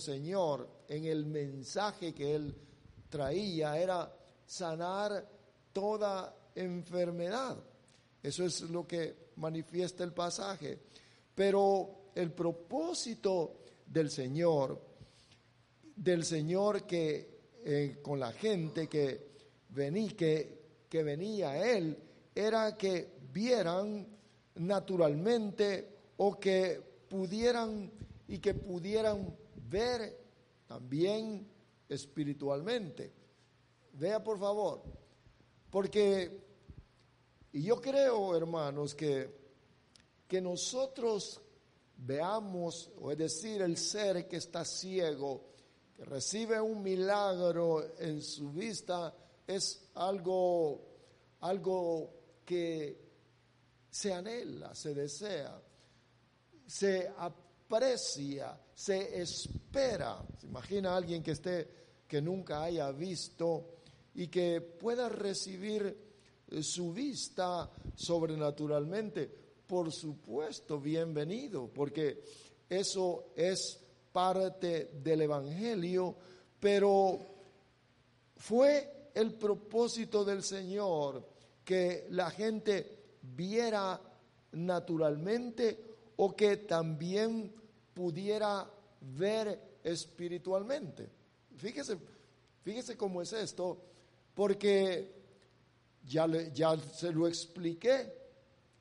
Señor en el mensaje que Él traía era sanar toda enfermedad. Eso es lo que manifiesta el pasaje. Pero el propósito del Señor, del Señor que eh, con la gente que, venía, que, que venía a Él, era que vieran naturalmente o que pudieran y que pudieran ver también espiritualmente. Vea por favor, porque, y yo creo, hermanos, que, que nosotros veamos, o es decir, el ser que está ciego, que recibe un milagro en su vista, es algo, algo que se anhela, se desea, se aprecia, se espera. Se imagina a alguien que esté, que nunca haya visto y que pueda recibir eh, su vista sobrenaturalmente. Por supuesto, bienvenido, porque eso es parte del Evangelio, pero fue el propósito del Señor que la gente viera naturalmente o que también pudiera ver espiritualmente. Fíjese, fíjese cómo es esto, porque ya, ya se lo expliqué.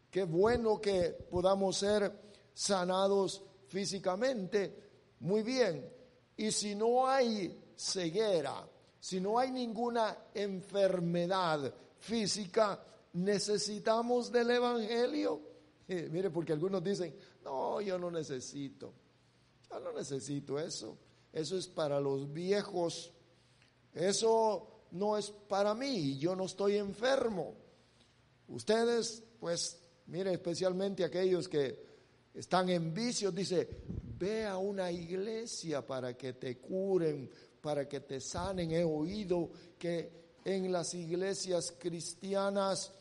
Qué bueno que podamos ser sanados físicamente. Muy bien. Y si no hay ceguera, si no hay ninguna enfermedad física, necesitamos del Evangelio. mire, porque algunos dicen, no, yo no necesito, yo no necesito eso, eso es para los viejos, eso no es para mí, yo no estoy enfermo. Ustedes, pues, mire, especialmente aquellos que están en vicios, dice, ve a una iglesia para que te curen, para que te sanen. He oído que en las iglesias cristianas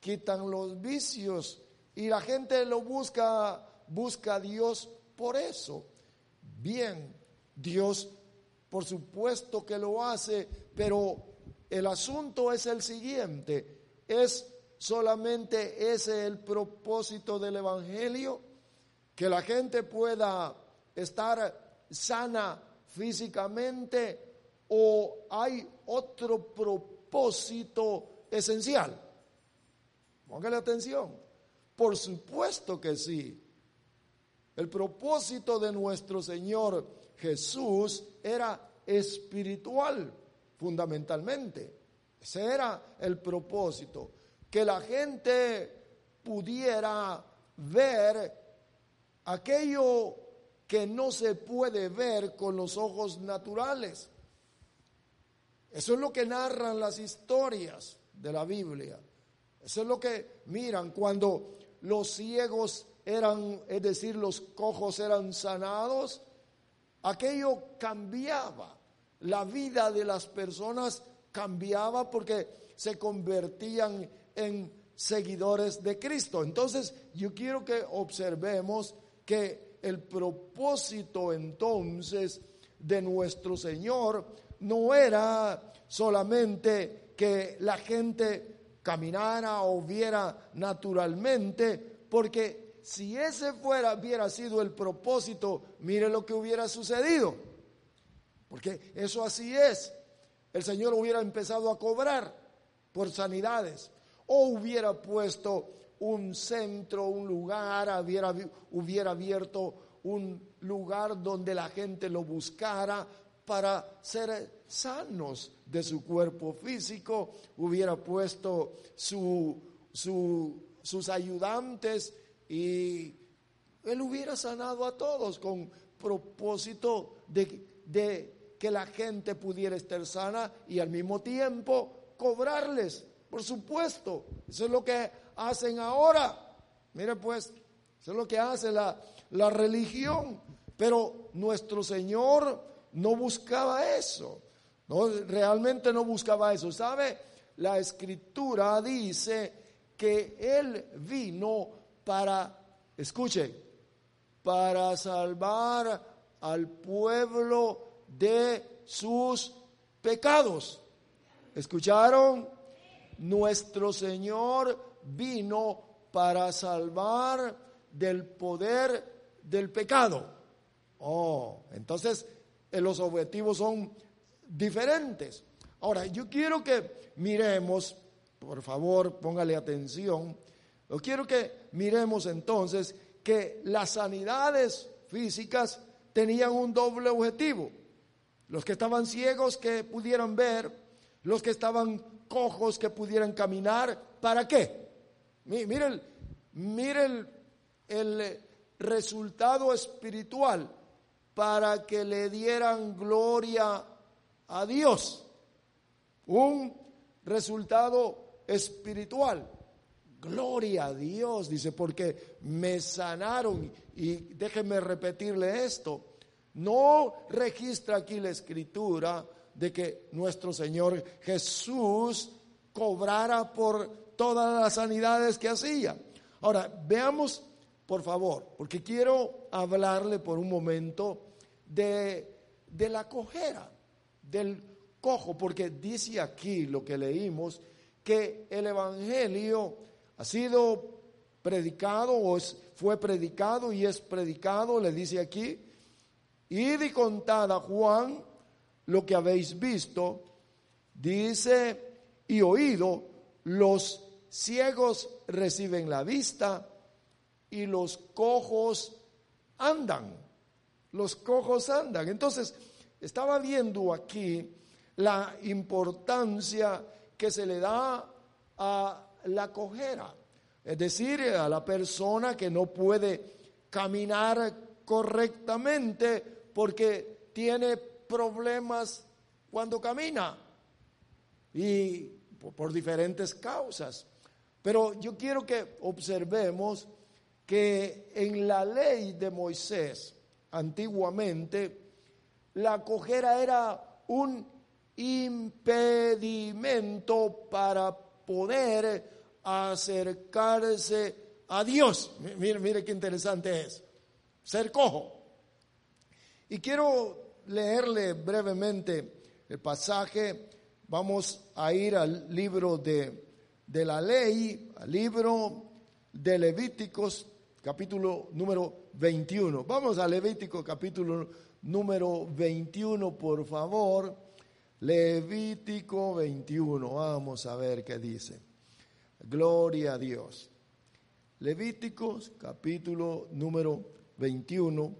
quitan los vicios y la gente lo busca, busca a Dios por eso. Bien, Dios por supuesto que lo hace, pero el asunto es el siguiente, es solamente ese el propósito del Evangelio, que la gente pueda estar sana físicamente o hay otro propósito esencial. Póngale atención. Por supuesto que sí. El propósito de nuestro Señor Jesús era espiritual, fundamentalmente. Ese era el propósito. Que la gente pudiera ver aquello que no se puede ver con los ojos naturales. Eso es lo que narran las historias de la Biblia. Eso es lo que miran cuando los ciegos eran, es decir, los cojos eran sanados. Aquello cambiaba. La vida de las personas cambiaba porque se convertían en seguidores de Cristo. Entonces, yo quiero que observemos que el propósito entonces de nuestro Señor no era solamente que la gente caminara o viera naturalmente, porque si ese fuera, hubiera sido el propósito, mire lo que hubiera sucedido. Porque eso así es. El Señor hubiera empezado a cobrar por sanidades o hubiera puesto un centro, un lugar, hubiera, hubiera abierto un lugar donde la gente lo buscara para ser sanos de su cuerpo físico, hubiera puesto su, sus ayudantes y él hubiera sanado a todos con propósito de, de que la gente pudiera estar sana y al mismo tiempo cobrarles, por supuesto. Eso es lo que hacen ahora. Mire pues, eso es lo que hace la, la religión. Pero nuestro Señor no buscaba eso. No, realmente no buscaba eso. ¿Sabe? La escritura dice que Él vino para, escuche, para salvar al pueblo de sus pecados. ¿Escucharon? Nuestro Señor vino para salvar del poder del pecado. Oh, entonces los objetivos son diferentes. Ahora, yo quiero que miremos, por favor, póngale atención, yo quiero que miremos entonces que las sanidades físicas tenían un doble objetivo. Los que estaban ciegos que pudieran ver, los que estaban cojos que pudieran caminar, ¿para qué? Mire el, el resultado espiritual para que le dieran gloria a Dios. Un resultado espiritual. Gloria a Dios, dice, porque me sanaron. Y déjeme repetirle esto. No registra aquí la escritura de que nuestro Señor Jesús cobrara por todas las sanidades que hacía. Ahora, veamos, por favor, porque quiero hablarle por un momento de, de la cojera, del cojo, porque dice aquí lo que leímos, que el Evangelio ha sido predicado o fue predicado y es predicado, le dice aquí, y contad a Juan lo que habéis visto, dice y oído, los ciegos reciben la vista y los cojos andan, los cojos andan. Entonces, estaba viendo aquí la importancia que se le da a la cojera, es decir, a la persona que no puede caminar correctamente porque tiene problemas cuando camina y por diferentes causas. Pero yo quiero que observemos que en la ley de Moisés, antiguamente, la cojera era un impedimento para poder acercarse a Dios. Mire, mire qué interesante es. Ser cojo. Y quiero leerle brevemente el pasaje. Vamos a ir al libro de, de la ley, al libro de Levíticos, capítulo número 21. Vamos a Levítico capítulo número 21, por favor. Levítico 21, vamos a ver qué dice. Gloria a Dios. Levíticos capítulo número 21.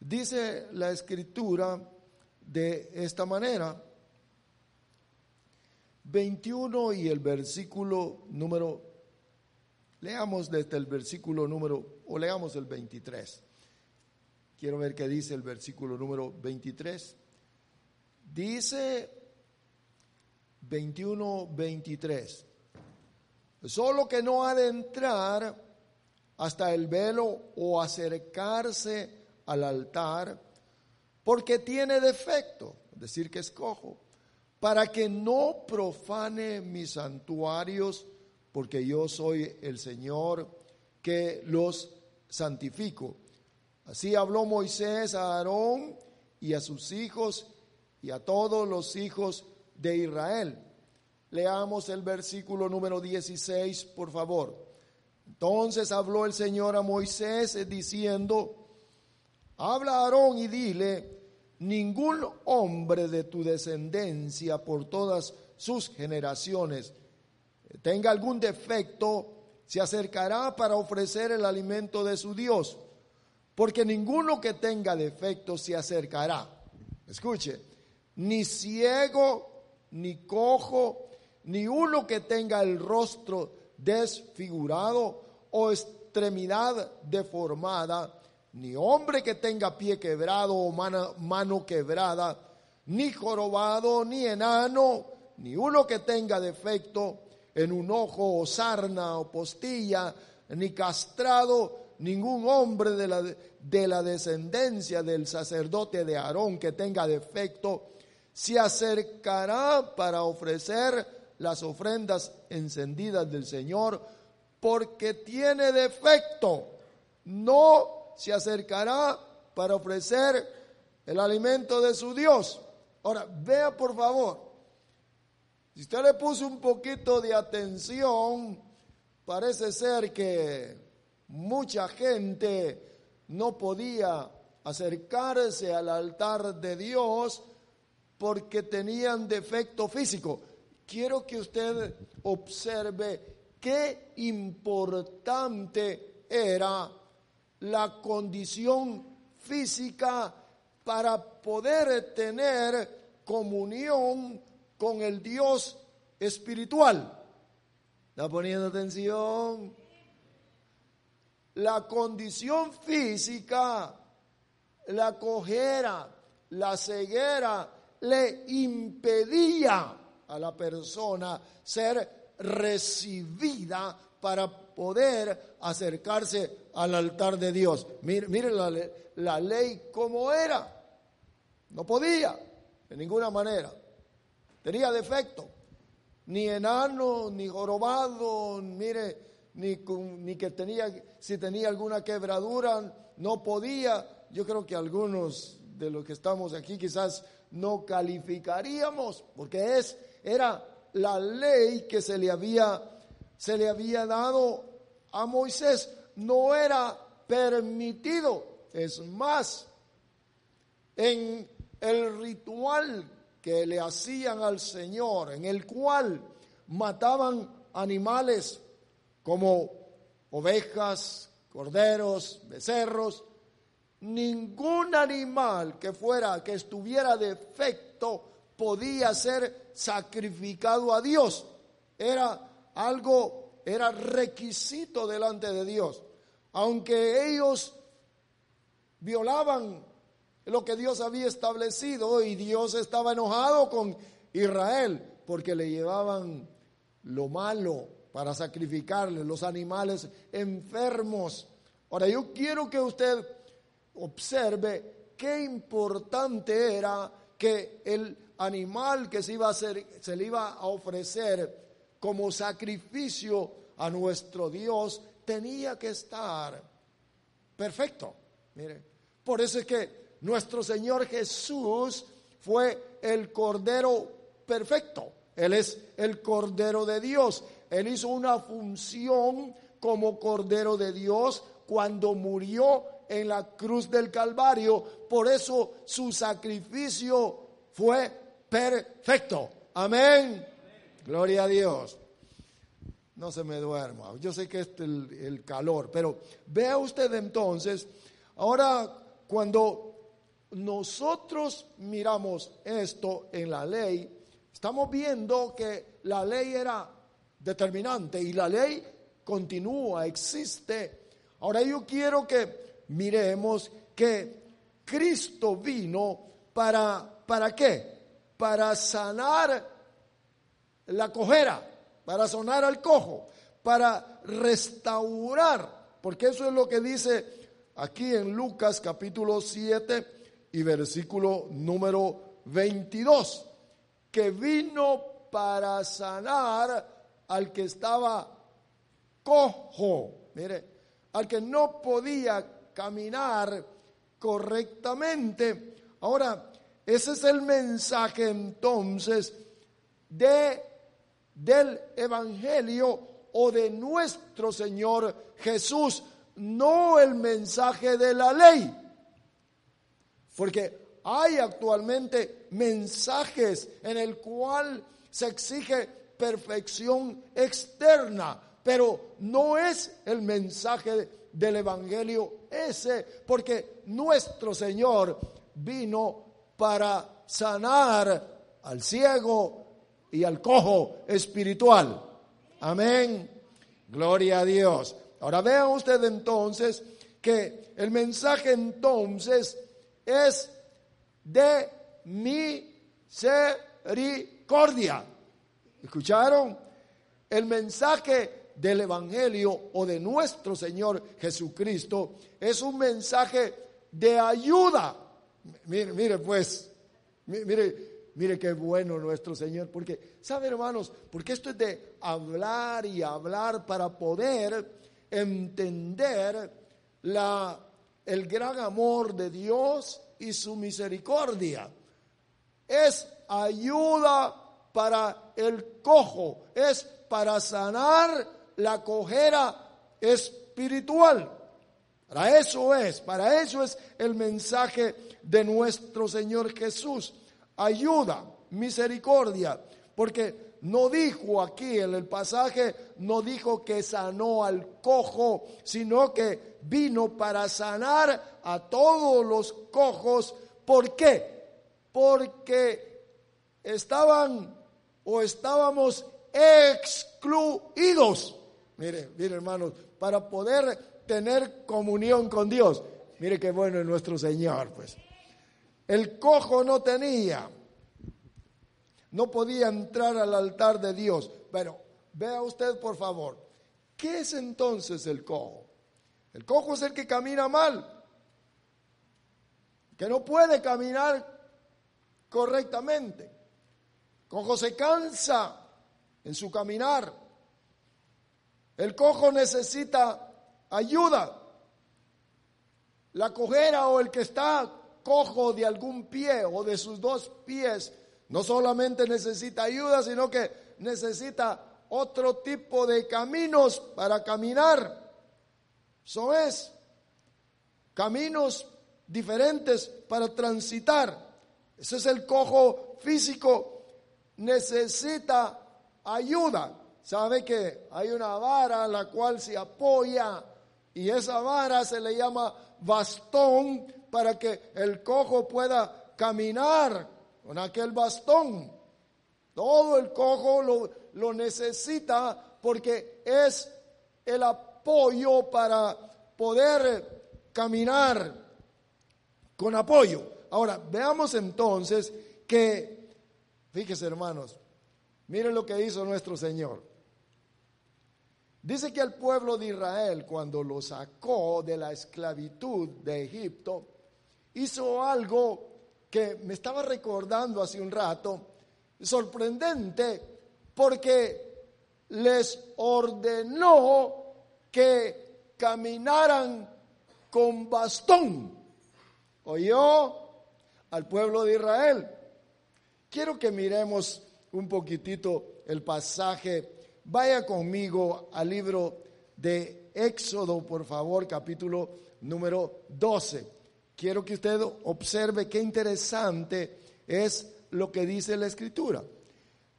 Dice la escritura de esta manera. 21 y el versículo número, leamos desde el versículo número, o leamos el 23. Quiero ver qué dice el versículo número 23. Dice 21, 23. Solo que no ha de entrar hasta el velo o acercarse al altar porque tiene defecto, es decir, que es cojo, para que no profane mis santuarios, porque yo soy el Señor que los santifico. Así habló Moisés a Aarón y a sus hijos y a todos los hijos de Israel. Leamos el versículo número 16, por favor. Entonces habló el Señor a Moisés diciendo, habla a Aarón y dile, ningún hombre de tu descendencia por todas sus generaciones tenga algún defecto, se acercará para ofrecer el alimento de su Dios, porque ninguno que tenga defecto se acercará. Escuche, ni ciego, ni cojo, ni uno que tenga el rostro desfigurado o extremidad deformada, ni hombre que tenga pie quebrado o mano, mano quebrada, ni jorobado, ni enano, ni uno que tenga defecto en un ojo o sarna o postilla, ni castrado, ningún hombre de la, de la descendencia del sacerdote de Aarón que tenga defecto, se acercará para ofrecer las ofrendas encendidas del Señor, porque tiene defecto. No se acercará para ofrecer el alimento de su Dios. Ahora, vea por favor, si usted le puso un poquito de atención, parece ser que mucha gente no podía acercarse al altar de Dios porque tenían defecto físico. Quiero que usted observe qué importante era la condición física para poder tener comunión con el Dios espiritual. ¿Está poniendo atención? La condición física, la cojera, la ceguera, le impedía a la persona ser recibida para poder acercarse al altar de Dios. Mire, la, la ley como era. No podía, de ninguna manera. Tenía defecto. Ni enano, ni jorobado, mire, ni, que tenía, si tenía alguna quebradura, no podía. Yo creo que algunos de los que estamos aquí quizás no calificaríamos, porque es, era la ley que se le había, se le había dado a Moisés. No era permitido. Es más, en el ritual que le hacían al Señor, en el cual mataban animales como ovejas, corderos, becerros, ningún animal que fuera, que estuviera defecto, podía ser sacrificado a Dios. Era algo, era requisito delante de Dios. Aunque ellos violaban lo que Dios había establecido y Dios estaba enojado con Israel porque le llevaban lo malo para sacrificarle, los animales enfermos. Ahora yo quiero que usted observe qué importante era que el animal que se, iba a se le iba a ofrecer como sacrificio a nuestro Dios tenía que estar perfecto. Mire, por eso es que nuestro Señor Jesús fue el Cordero perfecto. Él es el Cordero de Dios. Él hizo una función como Cordero de Dios cuando murió en la cruz del Calvario. Por eso su sacrificio fue perfecto. Amén. Gloria a Dios. No se me duerma. Yo sé que es el, el calor, pero vea usted entonces, ahora cuando nosotros miramos esto en la ley, estamos viendo que la ley era determinante y la ley continúa, existe. Ahora yo quiero que miremos que Cristo vino para, ¿para qué? Para sanar la cojera, para sonar al cojo, para restaurar, porque eso es lo que dice aquí en Lucas capítulo 7 y versículo número 22, que vino para sanar al que estaba cojo, mire, al que no podía caminar correctamente. Ahora, ese es el mensaje entonces de del evangelio o de nuestro Señor Jesús, no el mensaje de la ley. Porque hay actualmente mensajes en el cual se exige perfección externa, pero no es el mensaje del Evangelio ese, porque nuestro Señor vino para sanar al ciego y al cojo espiritual. Amén. Gloria a Dios. Ahora vean usted entonces que el mensaje entonces es de misericordia. ¿Escucharon? El mensaje del Evangelio o de nuestro Señor Jesucristo es un mensaje de ayuda. Mire, mire pues, mire, mire qué bueno nuestro Señor, porque, ¿sabe hermanos? Porque esto es de hablar y hablar para poder entender la, el gran amor de Dios y su misericordia. Es ayuda para el cojo, es para sanar la cojera espiritual. Para eso es, para eso es el mensaje de nuestro Señor Jesús. Ayuda, misericordia, porque no dijo aquí en el pasaje, no dijo que sanó al cojo, sino que vino para sanar a todos los cojos. ¿Por qué? Porque estaban o estábamos excluidos. Mire, mire hermanos, para poder tener comunión con Dios. Mire qué bueno es nuestro Señor, pues. El cojo no tenía, no podía entrar al altar de Dios. Pero vea usted, por favor, ¿qué es entonces el cojo? El cojo es el que camina mal, que no puede caminar correctamente. El cojo se cansa en su caminar. El cojo necesita ayuda. La cojera o el que está cojo de algún pie o de sus dos pies no solamente necesita ayuda, sino que necesita otro tipo de caminos para caminar. Eso es, caminos diferentes para transitar. Ese es el cojo físico. Necesita ayuda. Sabe que hay una vara a la cual se apoya y esa vara se le llama bastón para que el cojo pueda caminar con aquel bastón. Todo el cojo lo, lo necesita porque es el apoyo apoyo para poder caminar con apoyo. Ahora, veamos entonces que, fíjese hermanos, miren lo que hizo nuestro Señor. Dice que el pueblo de Israel, cuando lo sacó de la esclavitud de Egipto, hizo algo que me estaba recordando hace un rato, sorprendente, porque les ordenó que caminaran con bastón. Oyó al pueblo de Israel. Quiero que miremos un poquitito el pasaje. Vaya conmigo al libro de Éxodo, por favor, capítulo número 12. Quiero que usted observe qué interesante es lo que dice la escritura.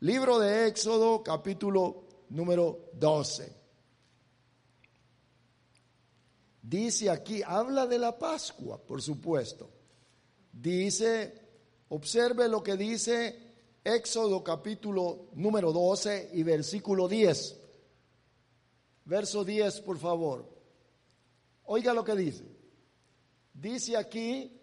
Libro de Éxodo, capítulo número 12. Dice aquí, habla de la Pascua, por supuesto. Dice, observe lo que dice Éxodo capítulo número 12 y versículo 10. Verso 10, por favor. Oiga lo que dice. Dice aquí,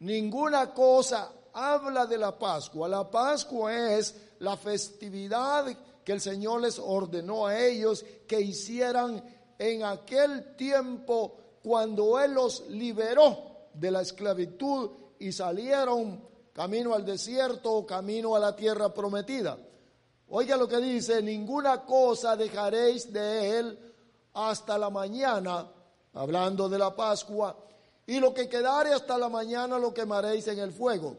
ninguna cosa habla de la Pascua. La Pascua es la festividad que el Señor les ordenó a ellos que hicieran en aquel tiempo cuando Él los liberó de la esclavitud y salieron camino al desierto, camino a la tierra prometida. Oiga lo que dice, ninguna cosa dejaréis de Él hasta la mañana, hablando de la Pascua, y lo que quedare hasta la mañana lo quemaréis en el fuego.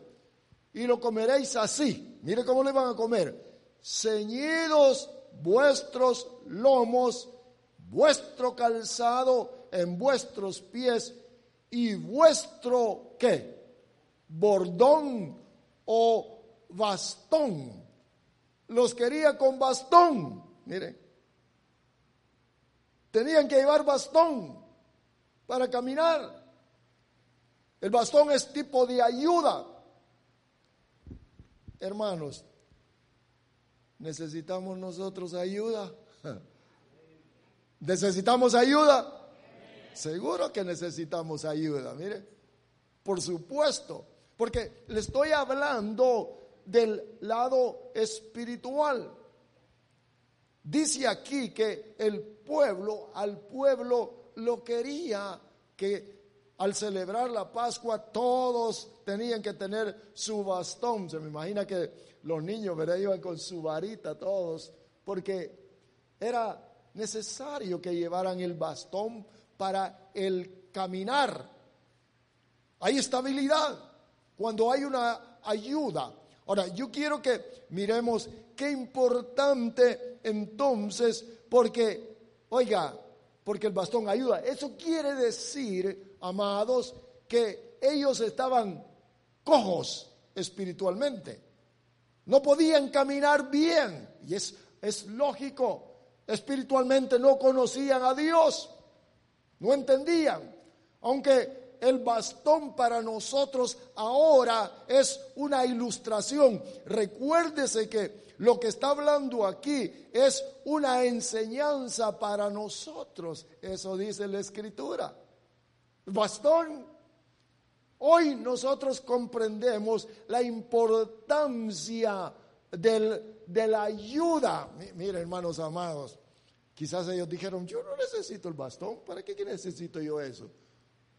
Y lo comeréis así. Mire cómo le van a comer. Ceñidos vuestros lomos vuestro calzado en vuestros pies y vuestro qué? Bordón o bastón. Los quería con bastón. Mire. Tenían que llevar bastón para caminar. El bastón es tipo de ayuda. Hermanos, necesitamos nosotros ayuda. ¿Necesitamos ayuda? Seguro que necesitamos ayuda, mire. Por supuesto, porque le estoy hablando del lado espiritual. Dice aquí que el pueblo, al pueblo lo quería que al celebrar la Pascua todos tenían que tener su bastón. Se me imagina que los niños ¿verdad? iban con su varita todos, porque era necesario que llevaran el bastón para el caminar. Hay estabilidad cuando hay una ayuda. Ahora, yo quiero que miremos qué importante entonces, porque, oiga, porque el bastón ayuda. Eso quiere decir, amados, que ellos estaban cojos espiritualmente. No podían caminar bien. Y es, es lógico. Espiritualmente no conocían a Dios. No entendían. Aunque el bastón para nosotros ahora es una ilustración. Recuérdese que lo que está hablando aquí es una enseñanza para nosotros. Eso dice la escritura. Bastón. Hoy nosotros comprendemos la importancia de la ayuda. Miren, hermanos amados, quizás ellos dijeron, yo no necesito el bastón, ¿para qué necesito yo eso?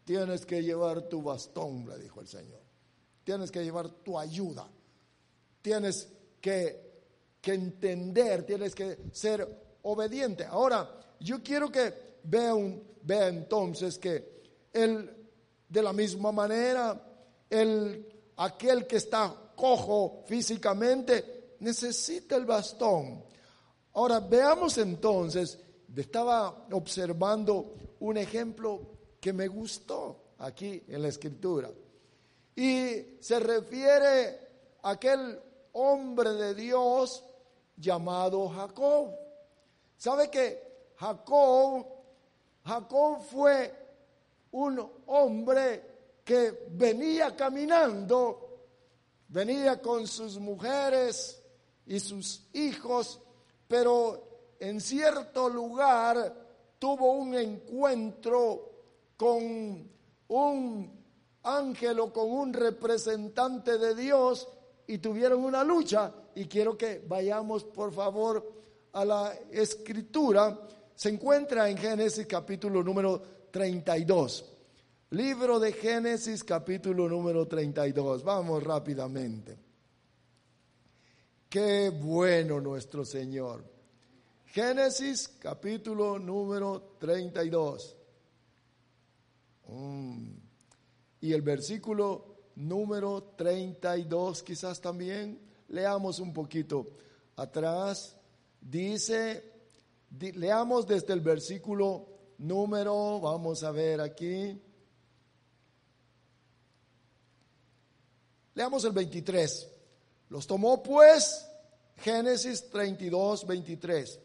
Tienes que llevar tu bastón, le dijo el Señor. Tienes que llevar tu ayuda. Tienes que, que entender, tienes que ser obediente. Ahora, yo quiero que vean, vea entonces que el, de la misma manera, el, aquel que está cojo físicamente necesita el bastón. Ahora, veamos entonces, estaba observando un ejemplo que me gustó aquí en la escritura. Y se refiere a aquel hombre de Dios llamado Jacob. ¿Sabe que Jacob, Jacob fue un hombre que venía caminando, venía con sus mujeres y sus hijos, pero en cierto lugar tuvo un encuentro con un ángel o con un representante de Dios y tuvieron una lucha. Y quiero que vayamos, por favor, a la escritura. Se encuentra en Génesis capítulo número 32. Libro de Génesis capítulo número 32. Vamos rápidamente. Qué bueno nuestro Señor. Génesis capítulo número 32. Mm. Y el versículo número 32 quizás también. Leamos un poquito atrás. Dice, leamos desde el versículo número, vamos a ver aquí. Leamos el 23. Los tomó pues Génesis 32, 23.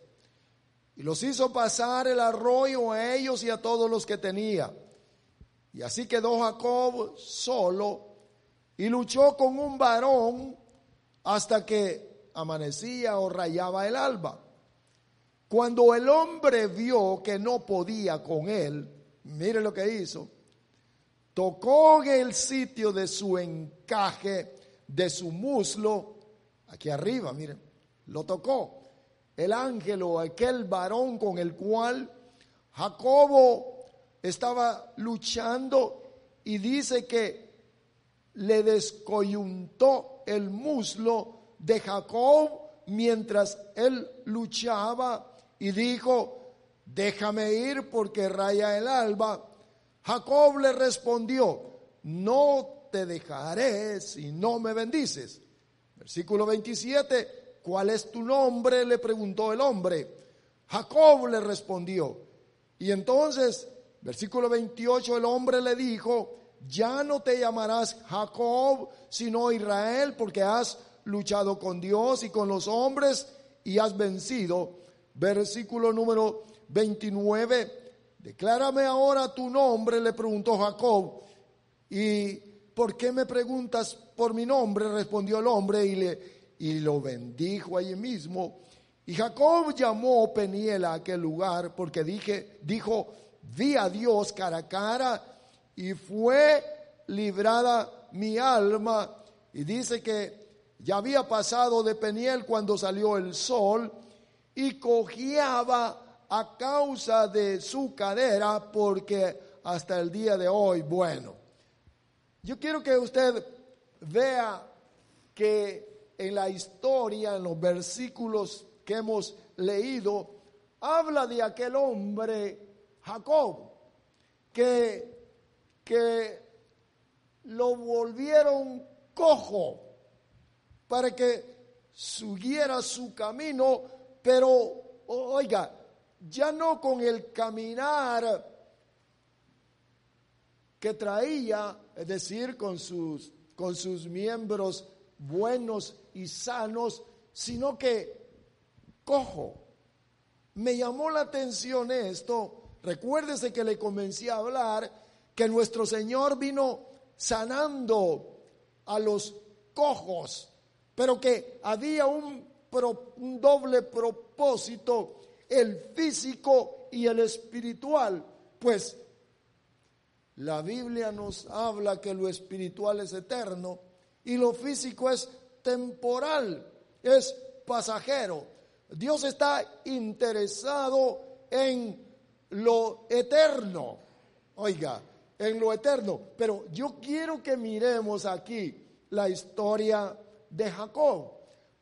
Y los hizo pasar el arroyo a ellos y a todos los que tenía y así quedó Jacob solo y luchó con un varón hasta que amanecía o rayaba el alba. Cuando el hombre vio que no podía con él, mire lo que hizo, tocó el sitio de su encaje, de su muslo, aquí arriba, miren, lo tocó. El ángel o aquel varón con el cual Jacobo estaba luchando y dice que le descoyuntó el muslo de Jacob mientras él luchaba y dijo, déjame ir porque raya el alba. Jacob le respondió, no te dejaré si no me bendices. Versículo 27, ¿cuál es tu nombre? le preguntó el hombre. Jacob le respondió. Y entonces Versículo 28, el hombre le dijo, ya no te llamarás Jacob, sino Israel, porque has luchado con Dios y con los hombres y has vencido. Versículo número 29, declárame ahora tu nombre, le preguntó Jacob. ¿Y por qué me preguntas por mi nombre? Respondió el hombre y, le, y lo bendijo allí mismo. Y Jacob llamó Peniel a aquel lugar porque dije, dijo, vi a Dios cara a cara y fue librada mi alma. Y dice que ya había pasado de Peniel cuando salió el sol y cojeaba a causa de su cadera porque hasta el día de hoy, bueno, yo quiero que usted vea que en la historia, en los versículos que hemos leído, habla de aquel hombre, Jacob, que, que lo volvieron cojo para que siguiera su camino, pero oiga, ya no con el caminar que traía, es decir, con sus, con sus miembros buenos y sanos, sino que cojo. Me llamó la atención esto. Recuérdese que le comencé a hablar que nuestro Señor vino sanando a los cojos, pero que había un, un doble propósito, el físico y el espiritual. Pues la Biblia nos habla que lo espiritual es eterno y lo físico es temporal, es pasajero. Dios está interesado en lo eterno. Oiga, en lo eterno. Pero yo quiero que miremos aquí la historia de Jacob,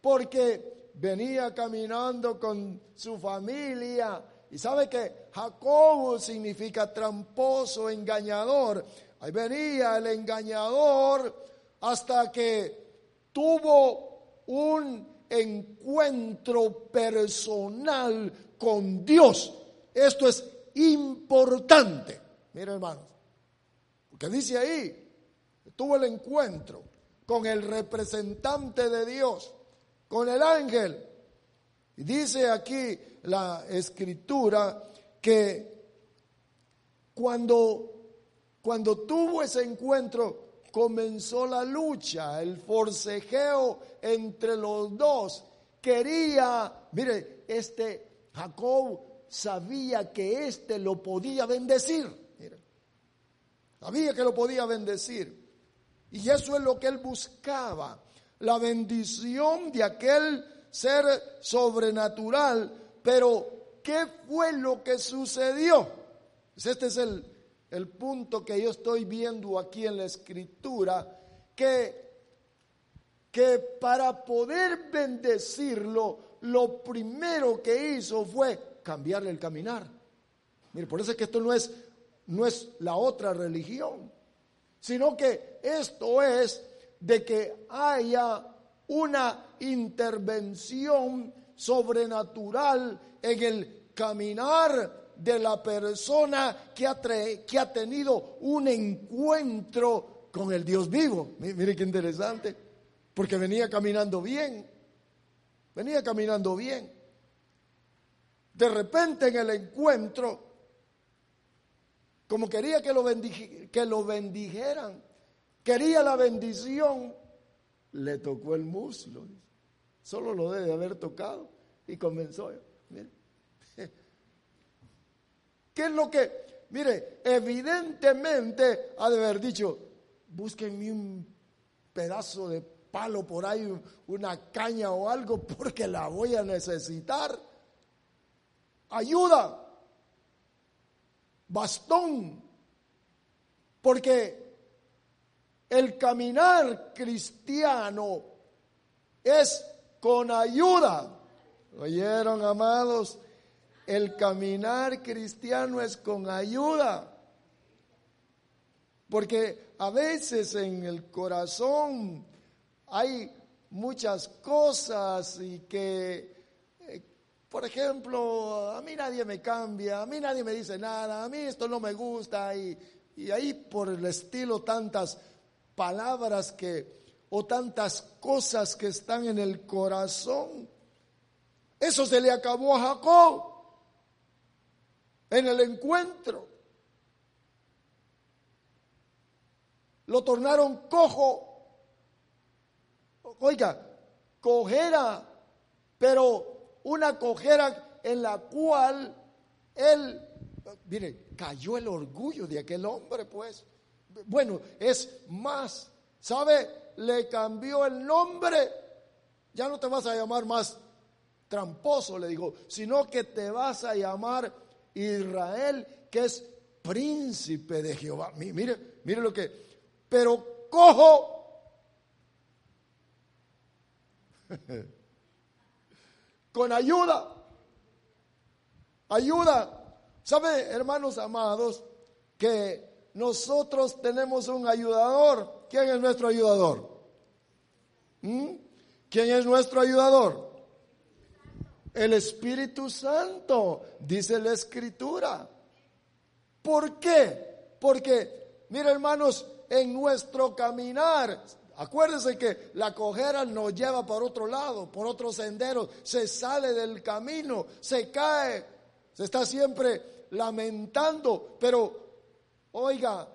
porque venía caminando con su familia y sabe que Jacob significa tramposo, engañador. Ahí venía el engañador hasta que tuvo un encuentro personal con Dios. Esto es importante. Mire hermanos, porque dice ahí, tuvo el encuentro con el representante de Dios, con el ángel. Y dice aquí la escritura que cuando, cuando tuvo ese encuentro comenzó la lucha, el forcejeo entre los dos. Quería, mire, este Jacob sabía que éste lo podía bendecir. Mire, sabía que lo podía bendecir. Y eso es lo que él buscaba, la bendición de aquel ser sobrenatural pero, ¿qué fue lo que sucedió? Pues este es el, el punto que yo estoy viendo aquí en la escritura, que, que para poder bendecirlo, lo primero que hizo fue cambiarle el caminar. Mire, por eso es que esto no es, no es la otra religión, sino que esto es de que haya una intervención sobrenatural en el caminar de la persona que ha, tenido un encuentro con el Dios vivo. Mire qué interesante, porque venía caminando bien, venía caminando bien. De repente en el encuentro, como quería que lo, que lo bendijeran, quería la bendición, le tocó el muslo. Solo lo debe haber tocado y comenzó. ¿Qué es lo que? Mire, evidentemente ha de haber dicho, búsquenme un pedazo de palo por ahí, una caña o algo, porque la voy a necesitar. Ayuda, bastón, porque el caminar cristiano es con ayuda. ¿Oyeron, amados? El caminar cristiano es con ayuda. Porque a veces en el corazón hay muchas cosas y que, eh, por ejemplo, a mí nadie me cambia, a mí nadie me dice nada, a mí esto no me gusta y, y ahí por el estilo tantas palabras que o tantas cosas que están en el corazón. Eso se le acabó a Jacob en el encuentro. Lo tornaron cojo. Oiga, cojera, pero una cojera en la cual él Mire, cayó el orgullo de aquel hombre, pues. Bueno, es más, ¿sabe? Le cambió el nombre. Ya no te vas a llamar más tramposo, le digo, sino que te vas a llamar Israel, que es príncipe de Jehová. Mire, mire lo que, pero cojo. Con ayuda. Ayuda. ¿Sabe, hermanos amados, que nosotros tenemos un ayudador? ¿Quién es nuestro ayudador? ¿Mm? ¿Quién es nuestro ayudador? El Espíritu Santo, dice la Escritura. ¿Por qué? Porque, mira hermanos, en nuestro caminar, acuérdense que la cojera nos lleva por otro lado, por otro sendero, se sale del camino, se cae, se está siempre lamentando, pero oiga,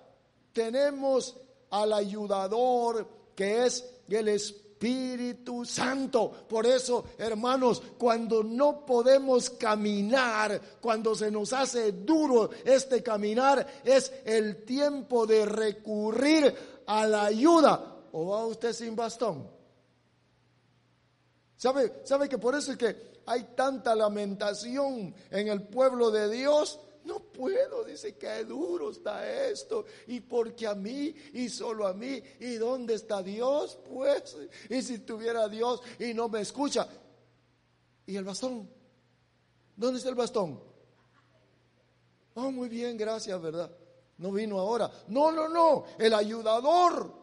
tenemos al ayudador que es el Espíritu Espíritu Santo. Por eso, hermanos, cuando no podemos caminar, cuando se nos hace duro este caminar, es el tiempo de recurrir a la ayuda. ¿O va usted sin bastón? ¿Sabe, sabe que por eso es que hay tanta lamentación en el pueblo de Dios? No puedo, dice, qué duro está esto. Y porque a mí y solo a mí. ¿Y dónde está Dios? Pues, y si tuviera Dios y no me escucha. ¿Y el bastón? ¿Dónde está el bastón? Oh, muy bien, gracias, ¿verdad? No vino ahora. No, no, no. El ayudador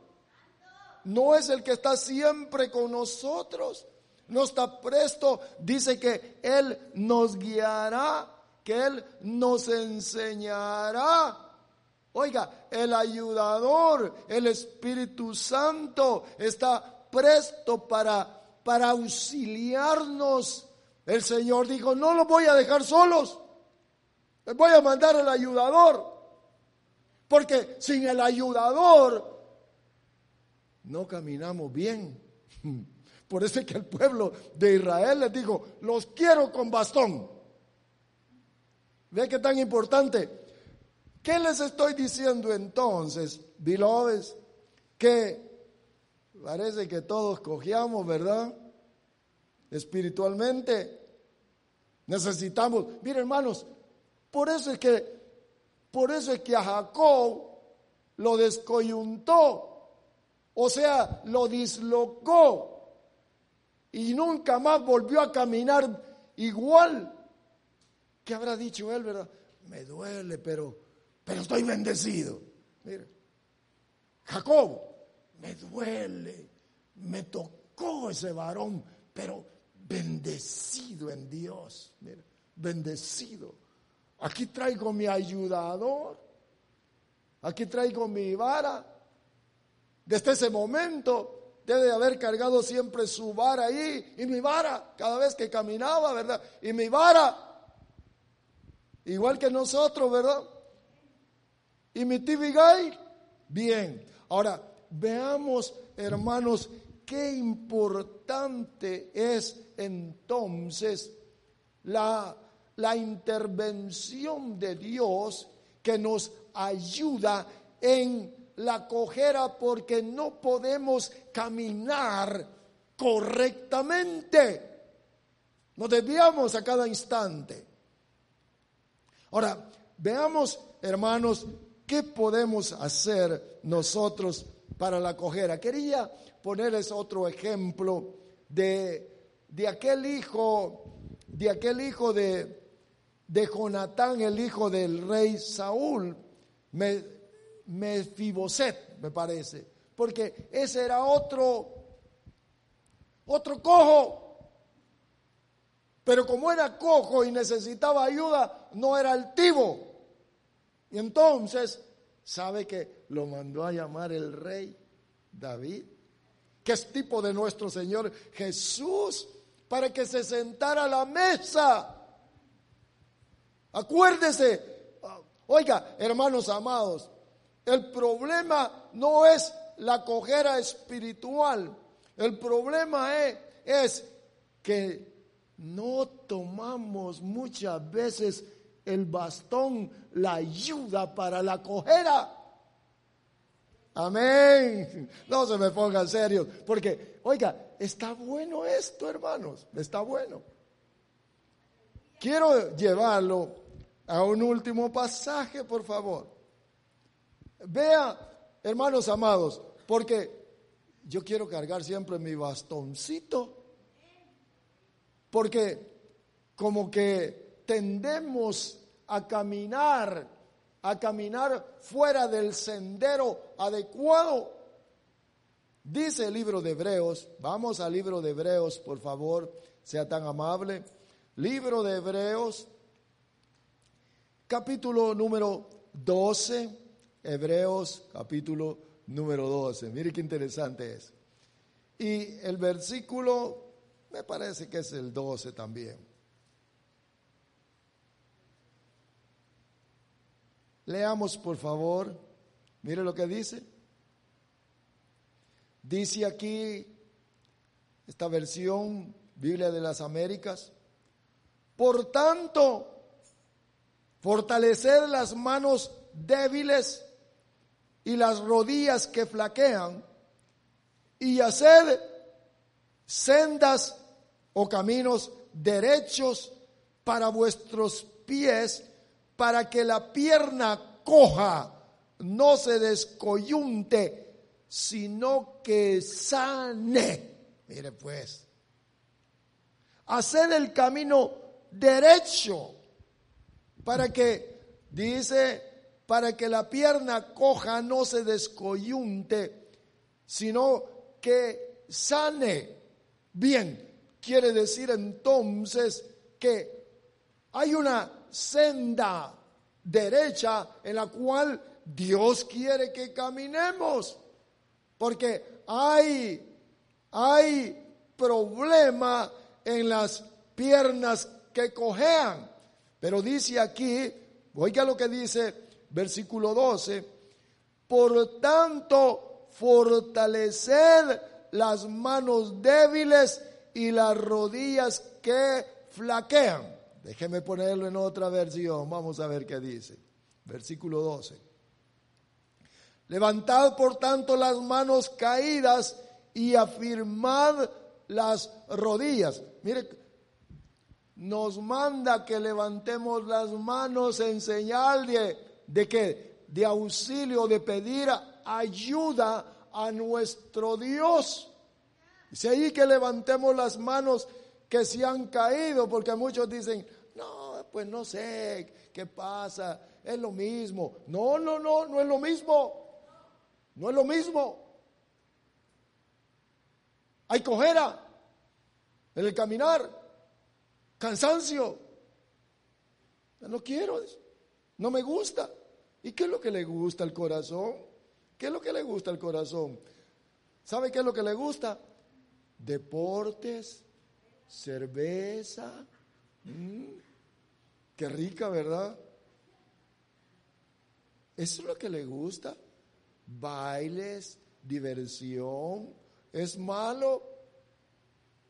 no es el que está siempre con nosotros. No está presto. Dice que Él nos guiará que Él nos enseñará. Oiga, el ayudador, el Espíritu Santo está presto para, para auxiliarnos. El Señor dijo, no los voy a dejar solos, les voy a mandar al ayudador. Porque sin el ayudador no caminamos bien. Por eso es que el pueblo de Israel les dijo, los quiero con bastón. Ve qué tan importante. ¿Qué les estoy diciendo entonces, beloved? Que parece que todos cojeamos, ¿verdad? Espiritualmente. Necesitamos, miren hermanos, por eso es que, por eso es que a Jacob lo descoyuntó, o sea, lo dislocó y nunca más volvió a caminar igual. ¿Qué habrá dicho él, verdad? Me duele, pero, pero estoy bendecido. Mire, Jacob, me duele, me tocó ese varón, pero bendecido en Dios. Mire, bendecido. Aquí traigo mi ayudador. Aquí traigo mi vara. Desde ese momento debe haber cargado siempre su vara ahí y mi vara cada vez que caminaba, ¿verdad? Y mi vara Igual que nosotros, ¿verdad? ¿Y mi Gay? Bien. Ahora, veamos, hermanos, qué importante es entonces la, la intervención de Dios que nos ayuda en la cojera porque no podemos caminar correctamente. Nos desviamos a cada instante. Ahora, veamos, hermanos, qué podemos hacer nosotros para la cojera. Quería ponerles otro ejemplo de, de aquel hijo, de aquel hijo de, de Jonatán, el hijo del rey Saúl, Mefiboset, me parece, porque ese era otro, otro cojo pero como era cojo y necesitaba ayuda, no era altivo. Y entonces, ¿sabe que lo mandó a llamar el rey David? Que es tipo de nuestro Señor Jesús, para que se sentara a la mesa. Acuérdese, oiga, hermanos amados, el problema no es la cojera espiritual, el problema es, es que no tomamos muchas veces el bastón, la ayuda para la cojera. Amén. No se me pongan serios, porque, oiga, está bueno esto, hermanos, está bueno. Quiero llevarlo a un último pasaje, por favor. Vea, hermanos amados, porque yo quiero cargar siempre mi bastoncito, porque como que tendemos a caminar, a caminar fuera del sendero adecuado. Dice el libro de Hebreos, vamos al libro de Hebreos, por favor, sea tan amable. Libro de Hebreos, capítulo número 12, Hebreos capítulo número 12. Mire qué interesante es. Y el versículo, me parece que es el 12 también. Leamos por favor, mire lo que dice. Dice aquí esta versión, Biblia de las Américas, por tanto, fortaleced las manos débiles y las rodillas que flaquean y haced sendas o caminos derechos para vuestros pies para que la pierna coja no se descoyunte, sino que sane. Mire pues, haced el camino derecho para que, dice, para que la pierna coja no se descoyunte, sino que sane. Bien, quiere decir entonces que hay una senda derecha en la cual Dios quiere que caminemos, porque hay, hay problema en las piernas que cojean. Pero dice aquí, oiga lo que dice versículo 12, por tanto, fortaleced las manos débiles y las rodillas que flaquean. Déjeme ponerlo en otra versión, vamos a ver qué dice. Versículo 12. Levantad por tanto las manos caídas y afirmad las rodillas. Mire, nos manda que levantemos las manos en señal de, de que de auxilio, de pedir ayuda a nuestro Dios. Dice ahí que levantemos las manos que se han caído, porque muchos dicen, no, pues no sé qué pasa, es lo mismo. No, no, no, no es lo mismo. No es lo mismo. Hay cojera en el caminar cansancio. No quiero, no me gusta. ¿Y qué es lo que le gusta al corazón? ¿Qué es lo que le gusta al corazón? ¿Sabe qué es lo que le gusta? Deportes, cerveza. Mm, qué rica, ¿verdad? Eso es lo que le gusta. Bailes, diversión. ¿Es malo?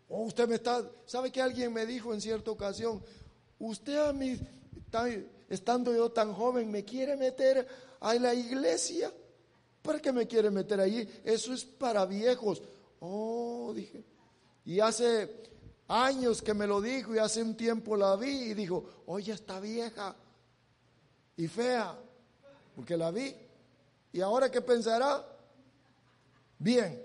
Oh, usted me está, ¿sabe que alguien me dijo en cierta ocasión? Usted a mí, estando yo tan joven, me quiere meter a la iglesia. ¿Para qué me quiere meter allí? Eso es para viejos. Oh, dije. Y hace años que me lo dijo y hace un tiempo la vi y dijo, oye, está vieja y fea, porque la vi. ¿Y ahora qué pensará? Bien,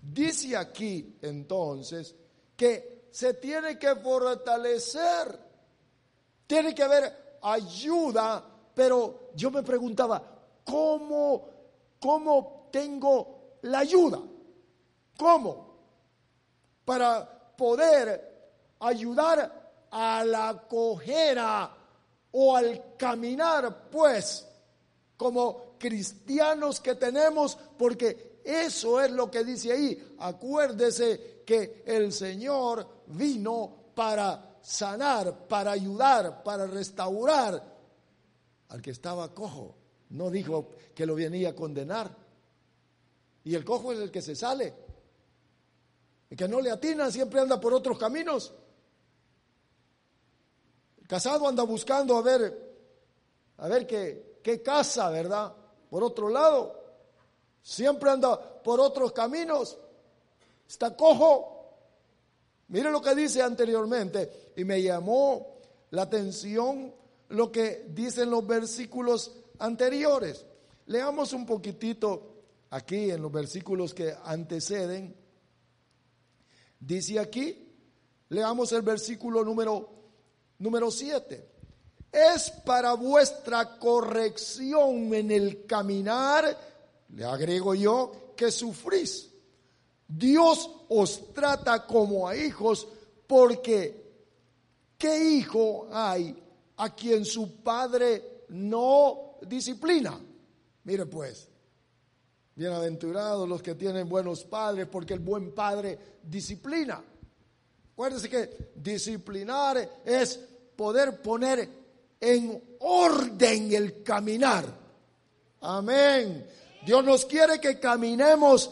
dice aquí entonces que se tiene que fortalecer, tiene que haber ayuda, pero yo me preguntaba, ¿cómo, cómo tengo la ayuda? ¿Cómo? Para poder ayudar a la cojera o al caminar, pues, como cristianos que tenemos, porque eso es lo que dice ahí. Acuérdese que el Señor vino para sanar, para ayudar, para restaurar al que estaba cojo. No dijo que lo venía a condenar. Y el cojo es el que se sale. El que no le atina siempre anda por otros caminos. El casado anda buscando a ver a ver qué, qué casa, ¿verdad? Por otro lado, siempre anda por otros caminos, está cojo. Mire lo que dice anteriormente y me llamó la atención lo que dicen los versículos anteriores. Leamos un poquitito aquí en los versículos que anteceden. Dice aquí, leamos el versículo número número 7. Es para vuestra corrección en el caminar, le agrego yo, que sufrís. Dios os trata como a hijos porque ¿qué hijo hay a quien su padre no disciplina? Mire pues, bienaventurados los que tienen buenos padres porque el buen padre disciplina. Acuérdense que disciplinar es poder poner en orden el caminar. Amén. Dios nos quiere que caminemos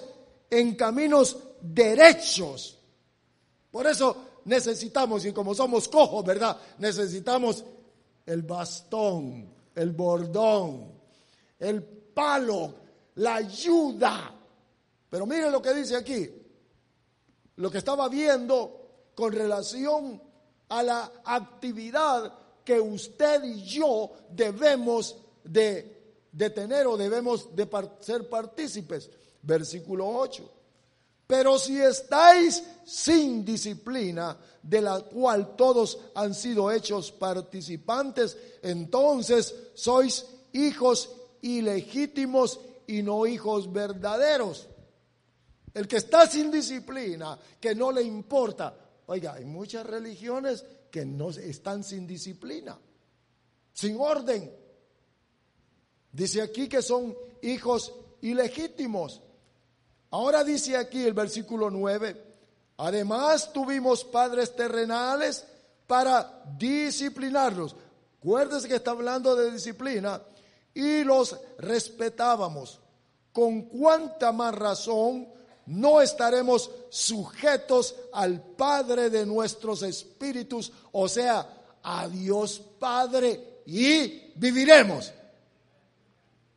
en caminos derechos. Por eso necesitamos, y como somos cojos, ¿verdad? Necesitamos el bastón, el bordón, el palo, la ayuda. Pero miren lo que dice aquí. Lo que estaba viendo con relación a la actividad que usted y yo debemos de, tener o debemos de ser partícipes. Versículo 8. Pero si estáis sin disciplina, de la cual todos han sido hechos participantes, entonces sois hijos ilegítimos y no hijos verdaderos. El que está sin disciplina, que no le importa. Oiga, hay muchas religiones que no están sin disciplina, sin orden. Dice aquí que son hijos ilegítimos. Ahora dice aquí el versículo 9, además tuvimos padres terrenales para disciplinarlos. Acuérdense que está hablando de disciplina y los respetábamos. Con cuánta más razón no estaremos sujetos al Padre de nuestros espíritus, o sea, a Dios Padre, y viviremos.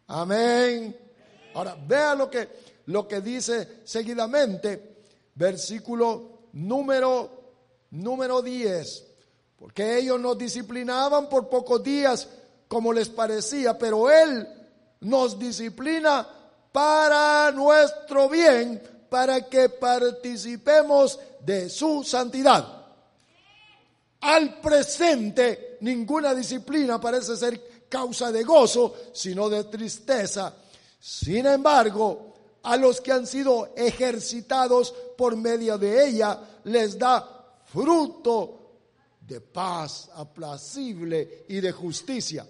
Amén. Ahora, vea lo que, lo que dice seguidamente, versículo número, número 10. Porque ellos nos disciplinaban por pocos días, como les parecía, pero Él nos disciplina para nuestro bien, para que participemos de su santidad. Al presente, ninguna disciplina parece ser causa de gozo, sino de tristeza. Sin embargo, a los que han sido ejercitados por medio de ella, les da fruto de paz aplacible y de justicia.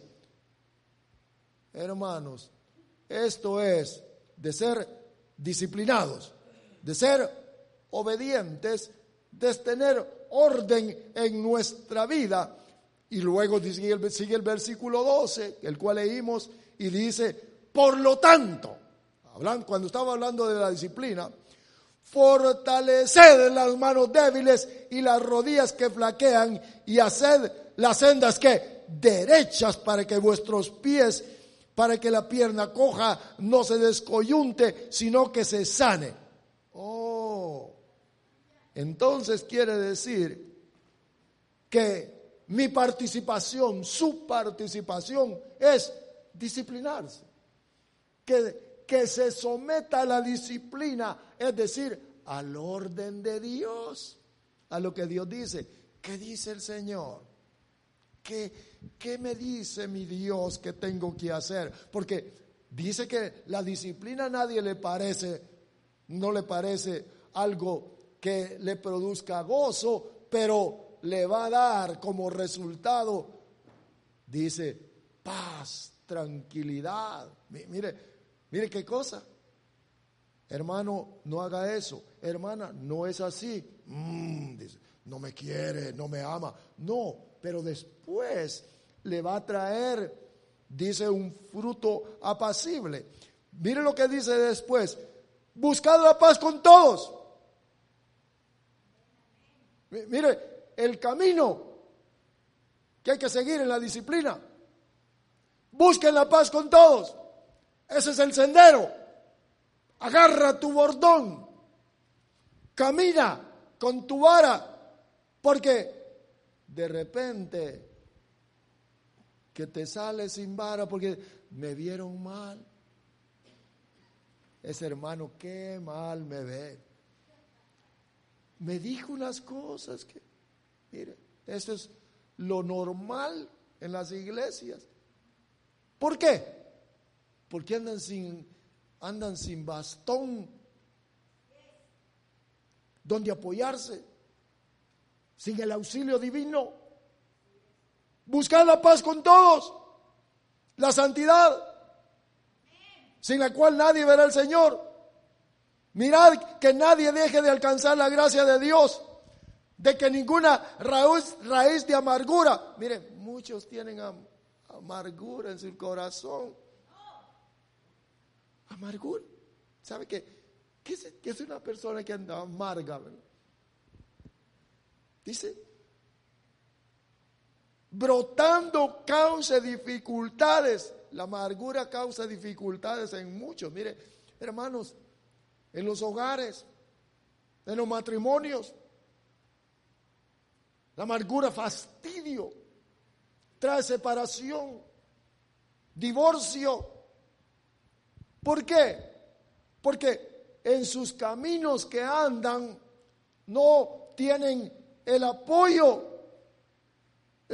Hermanos, esto es de ser disciplinados de ser obedientes, de tener orden en nuestra vida. Y luego sigue el, versículo 12, el cual leímos, y dice, por lo tanto, cuando estaba hablando de la disciplina, fortaleced las manos débiles y las rodillas que flaquean y haced las sendas que derechas para que vuestros pies, para que la pierna coja no se descoyunte, sino que se sane. Oh, entonces quiere decir que mi participación, su participación es disciplinarse. Que, que se someta a la disciplina, es decir, al orden de Dios, a lo que Dios dice. ¿Qué dice el Señor? ¿Qué, ¿Qué me dice mi Dios que tengo que hacer? Porque dice que la disciplina a nadie le parece no le parece algo que le produzca gozo, pero le va a dar como resultado, dice, paz, tranquilidad. Mire, mire qué cosa. Hermano, no haga eso. Hermana, no es así. Mm, dice, no me quiere, no me ama. No, pero después le va a traer, dice, un fruto apacible. Mire lo que dice después Buscad la paz con todos. Mire, el camino que hay que seguir en la disciplina Busquen la paz con todos. Ese es el sendero. Agarra tu bordón. Camina con tu vara. Porque de repente que te sale sin vara porque me vieron mal. Ese hermano, qué mal me ve. Me dijo unas cosas que, mire, eso es lo normal en las iglesias. ¿Por qué? Porque andan sin, andan sin bastón donde apoyarse, sin el auxilio divino. Buscar la paz con todos, la santidad, sin la cual nadie verá al Señor. Mirad que nadie deje de alcanzar la gracia de Dios, de que ninguna raíz, raíz de amargura, miren, muchos tienen amargura en su corazón. Amargura. ¿Sabe qué? ¿Qué es, una persona que anda amarga? Dice, brotando causa dificultades. La amargura causa dificultades en muchos. Mire, hermanos, en los hogares, en los matrimonios. La amargura, fastidio, trae separación, divorcio. ¿Por qué? Porque en sus caminos que andan no tienen el apoyo,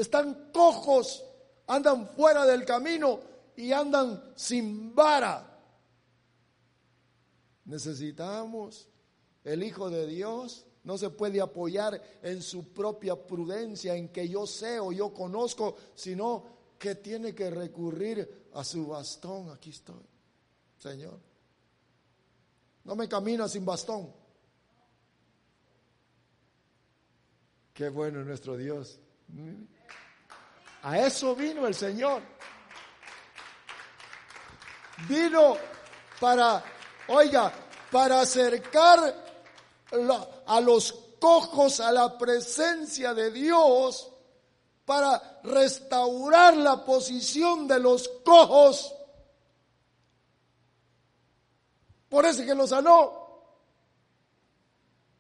están cojos, andan fuera del camino y andan sin vara. Necesitamos el Hijo de Dios. No se puede apoyar en su propia prudencia, en que yo sé o yo conozco, sino que tiene que recurrir a su bastón. Aquí estoy, Señor. No me camina sin bastón. Qué bueno nuestro Dios. A eso vino el Señor. Vino para Oiga, para acercar a los cojos a la presencia de Dios, para restaurar la posición de los cojos. Por eso que los sanó.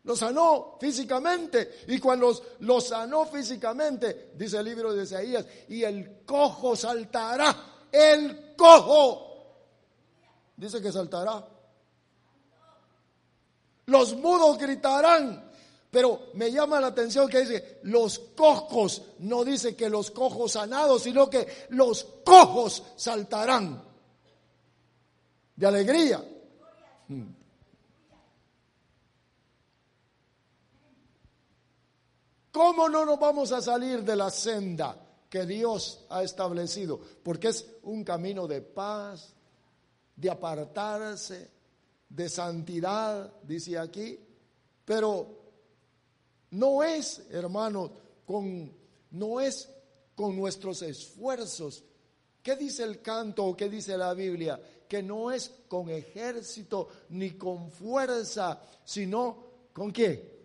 Los sanó físicamente. Y cuando los, sanó físicamente, dice el libro de Isaías, y el cojo saltará. El cojo. Dice que saltará. Los mudos gritarán. Pero me llama la atención que dice, los cojos, no dice que los cojos sanados, sino que los cojos saltarán de alegría. Hmm. ¿Cómo no nos vamos a salir de la senda que Dios ha establecido? Porque es un camino de paz, de apartarse, de santidad, dice aquí, pero no es, hermano, con, no es con nuestros esfuerzos. ¿Qué dice el canto o qué dice la Biblia? Que no es con ejército ni con fuerza, sino con qué?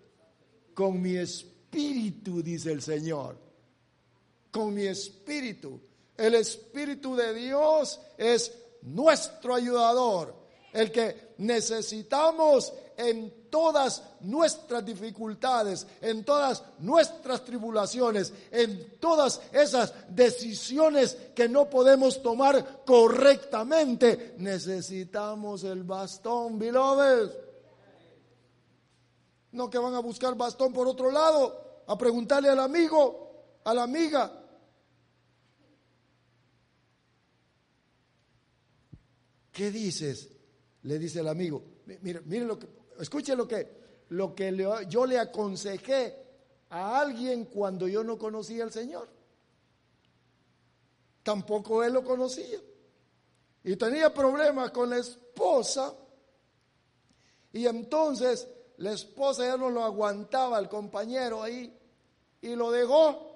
Con mi espíritu, dice el Señor. Con mi espíritu. El espíritu de Dios es nuestro ayudador el que necesitamos en todas nuestras dificultades, en todas nuestras tribulaciones, en todas esas decisiones que no podemos tomar correctamente, necesitamos el bastón, beloved. No que van a buscar bastón por otro lado, a preguntarle al amigo, a la amiga. ¿Qué dices? le dice el amigo, mire, mire lo que, escuche lo que, lo que yo le aconsejé a alguien cuando yo no conocía al Señor. Tampoco él lo conocía. Y tenía problemas con la esposa. Y entonces la esposa ya no lo aguantaba al compañero ahí y lo dejó.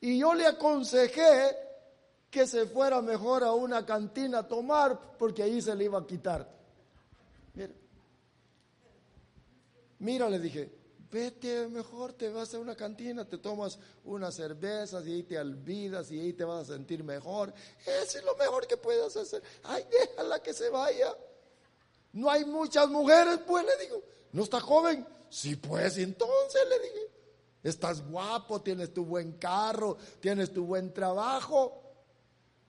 Y yo le aconsejé que se fuera mejor a una cantina a tomar porque ahí se le iba a quitar. Mira, mira le dije, vete mejor, te vas a una cantina, te tomas unas cervezas y ahí te olvidas y ahí te vas a sentir mejor. Eso es lo mejor que puedes hacer. Ay, déjala que se vaya. No hay muchas mujeres, pues le digo. ¿No está joven? Sí, pues entonces le dije. Estás guapo, tienes tu buen carro, tienes tu buen trabajo.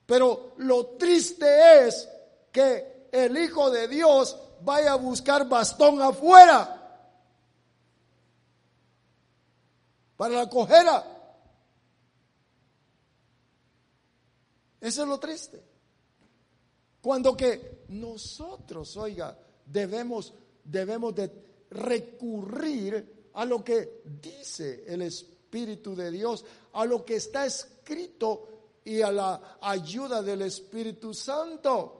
Pero lo triste es que el Hijo de Dios vaya a buscar bastón afuera para la cojera. Eso es lo triste. Cuando que nosotros, oiga, debemos, debemos de recurrir a lo que dice el Espíritu de Dios, a lo que está escrito y a la ayuda del Espíritu Santo.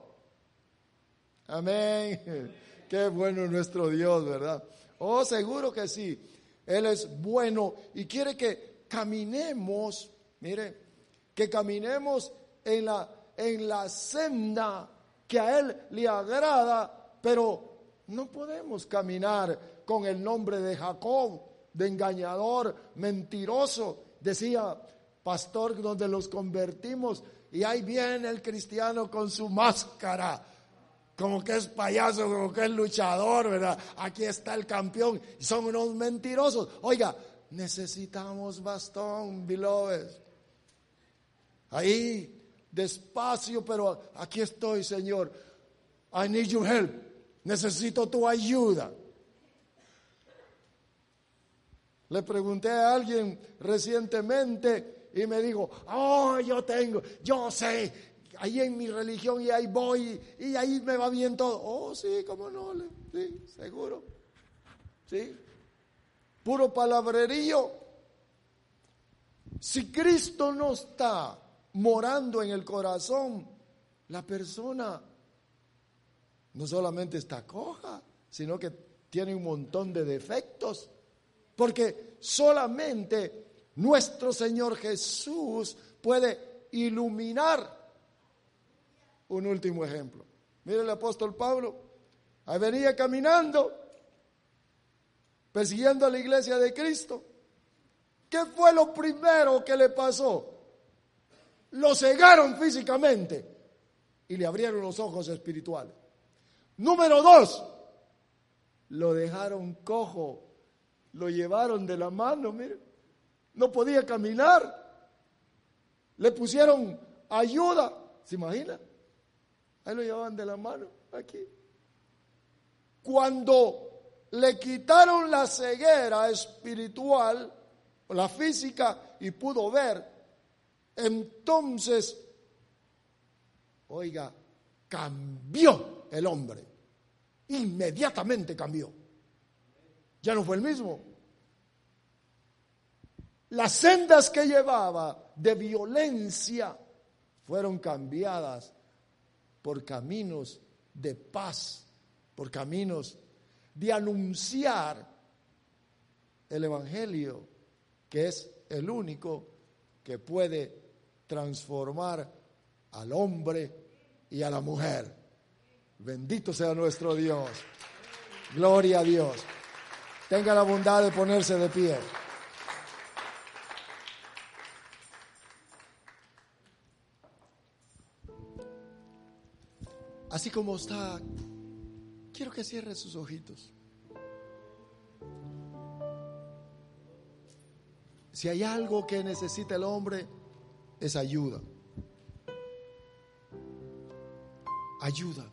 Amén. Qué bueno nuestro Dios, ¿verdad? Oh, seguro que sí. Él es bueno y quiere que caminemos, mire, que caminemos en la, en la senda que a Él le agrada, pero no podemos caminar con el nombre de Jacob, de engañador, mentiroso. Decía pastor donde los convertimos y ahí viene el cristiano con su máscara como que es payaso, como que es luchador, ¿verdad? Aquí está el campeón. Son unos mentirosos. Oiga, necesitamos bastón, beloved. Ahí, despacio, pero aquí estoy, Señor. I need your help. Necesito tu ayuda. Le pregunté a alguien recientemente y me dijo, oh, yo tengo, yo sé, ahí en mi religión y ahí voy y ahí me va bien todo. Oh, sí, cómo no, sí, seguro. Sí. Puro palabrerío. Si Cristo no está morando en el corazón, la persona no solamente está coja, sino que tiene un montón de defectos. Porque solamente nuestro Señor Jesús puede iluminar un último ejemplo. Mire el apóstol Pablo, ahí venía caminando, persiguiendo a la iglesia de Cristo. ¿Qué fue lo primero que le pasó? Lo cegaron físicamente y le abrieron los ojos espirituales. Número dos, lo dejaron cojo, lo llevaron de la mano, mire, no podía caminar, le pusieron ayuda, ¿se imagina? Ahí lo llevaban de la mano, aquí. Cuando le quitaron la ceguera espiritual, la física, y pudo ver, entonces, oiga, cambió el hombre. Inmediatamente cambió. Ya no fue el mismo. Las sendas que llevaba de violencia fueron cambiadas por caminos de paz, por caminos de anunciar el Evangelio, que es el único que puede transformar al hombre y a la mujer. Bendito sea nuestro Dios. Gloria a Dios. Tenga la bondad de ponerse de pie. Así como está, quiero que cierre sus ojitos. Si hay algo que necesita el hombre, es ayuda. Ayuda.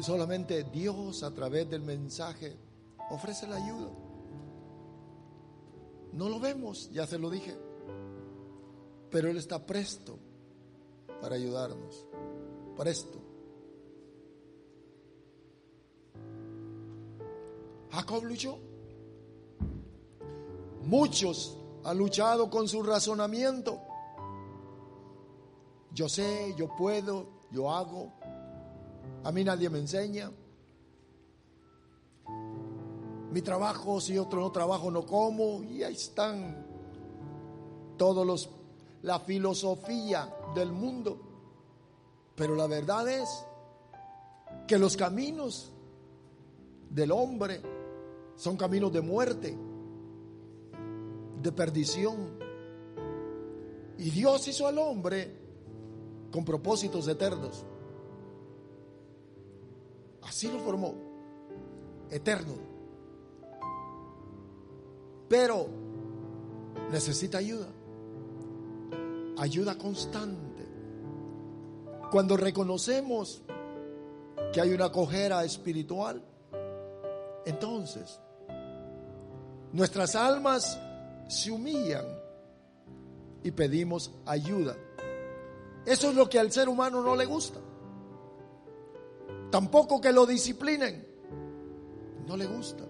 Solamente Dios a través del mensaje ofrece la ayuda. No lo vemos, ya se lo dije, pero Él está presto para ayudarnos. Presto. Jacob luchó. Muchos han luchado con su razonamiento. Yo sé, yo puedo, yo hago. A mí nadie me enseña. Mi trabajo, si otro no trabajo, no como. Y ahí están todos los la filosofía del mundo. Pero la verdad es que los caminos del hombre son caminos de muerte, de perdición. Y Dios hizo al hombre con propósitos eternos. Así lo formó, eterno. Pero necesita ayuda, ayuda constante. Cuando reconocemos que hay una cojera espiritual, entonces nuestras almas se humillan y pedimos ayuda. Eso es lo que al ser humano no le gusta. Tampoco que lo disciplinen. No le gusta.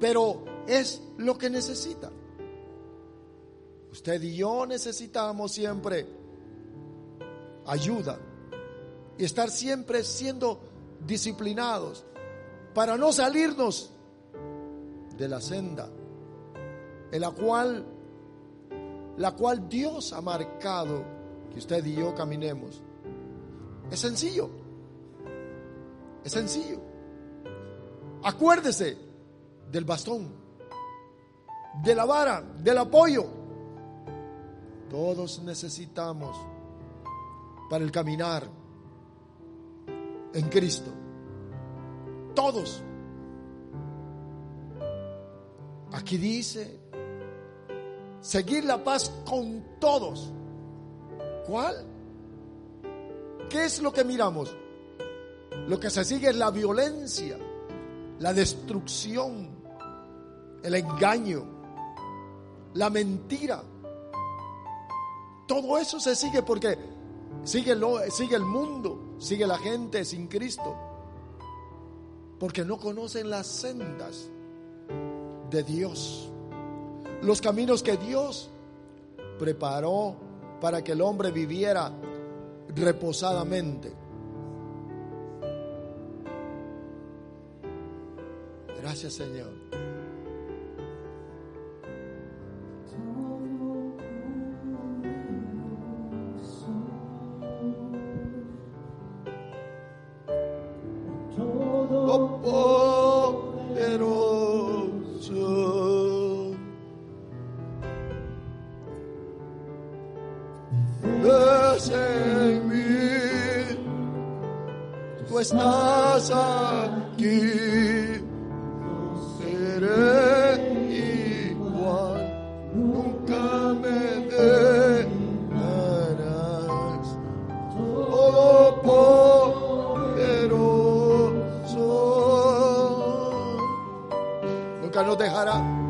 Pero es lo que necesita. Usted y yo necesitamos siempre ayuda y estar siempre siendo disciplinados para no salirnos de la senda en la cual la cual Dios ha marcado que usted y yo caminemos. Es sencillo. Es sencillo. Acuérdese del bastón, de la vara, del apoyo. Todos necesitamos para el caminar en Cristo. Todos. Aquí dice, seguir la paz con todos. ¿Cuál? ¿Qué es lo que miramos? Lo que se sigue es la violencia, la destrucción, el engaño, la mentira. Todo eso se sigue porque sigue, lo, sigue el mundo, sigue la gente sin Cristo. Porque no conocen las sendas de Dios. Los caminos que Dios preparó para que el hombre viviera reposadamente. Gracias Señor.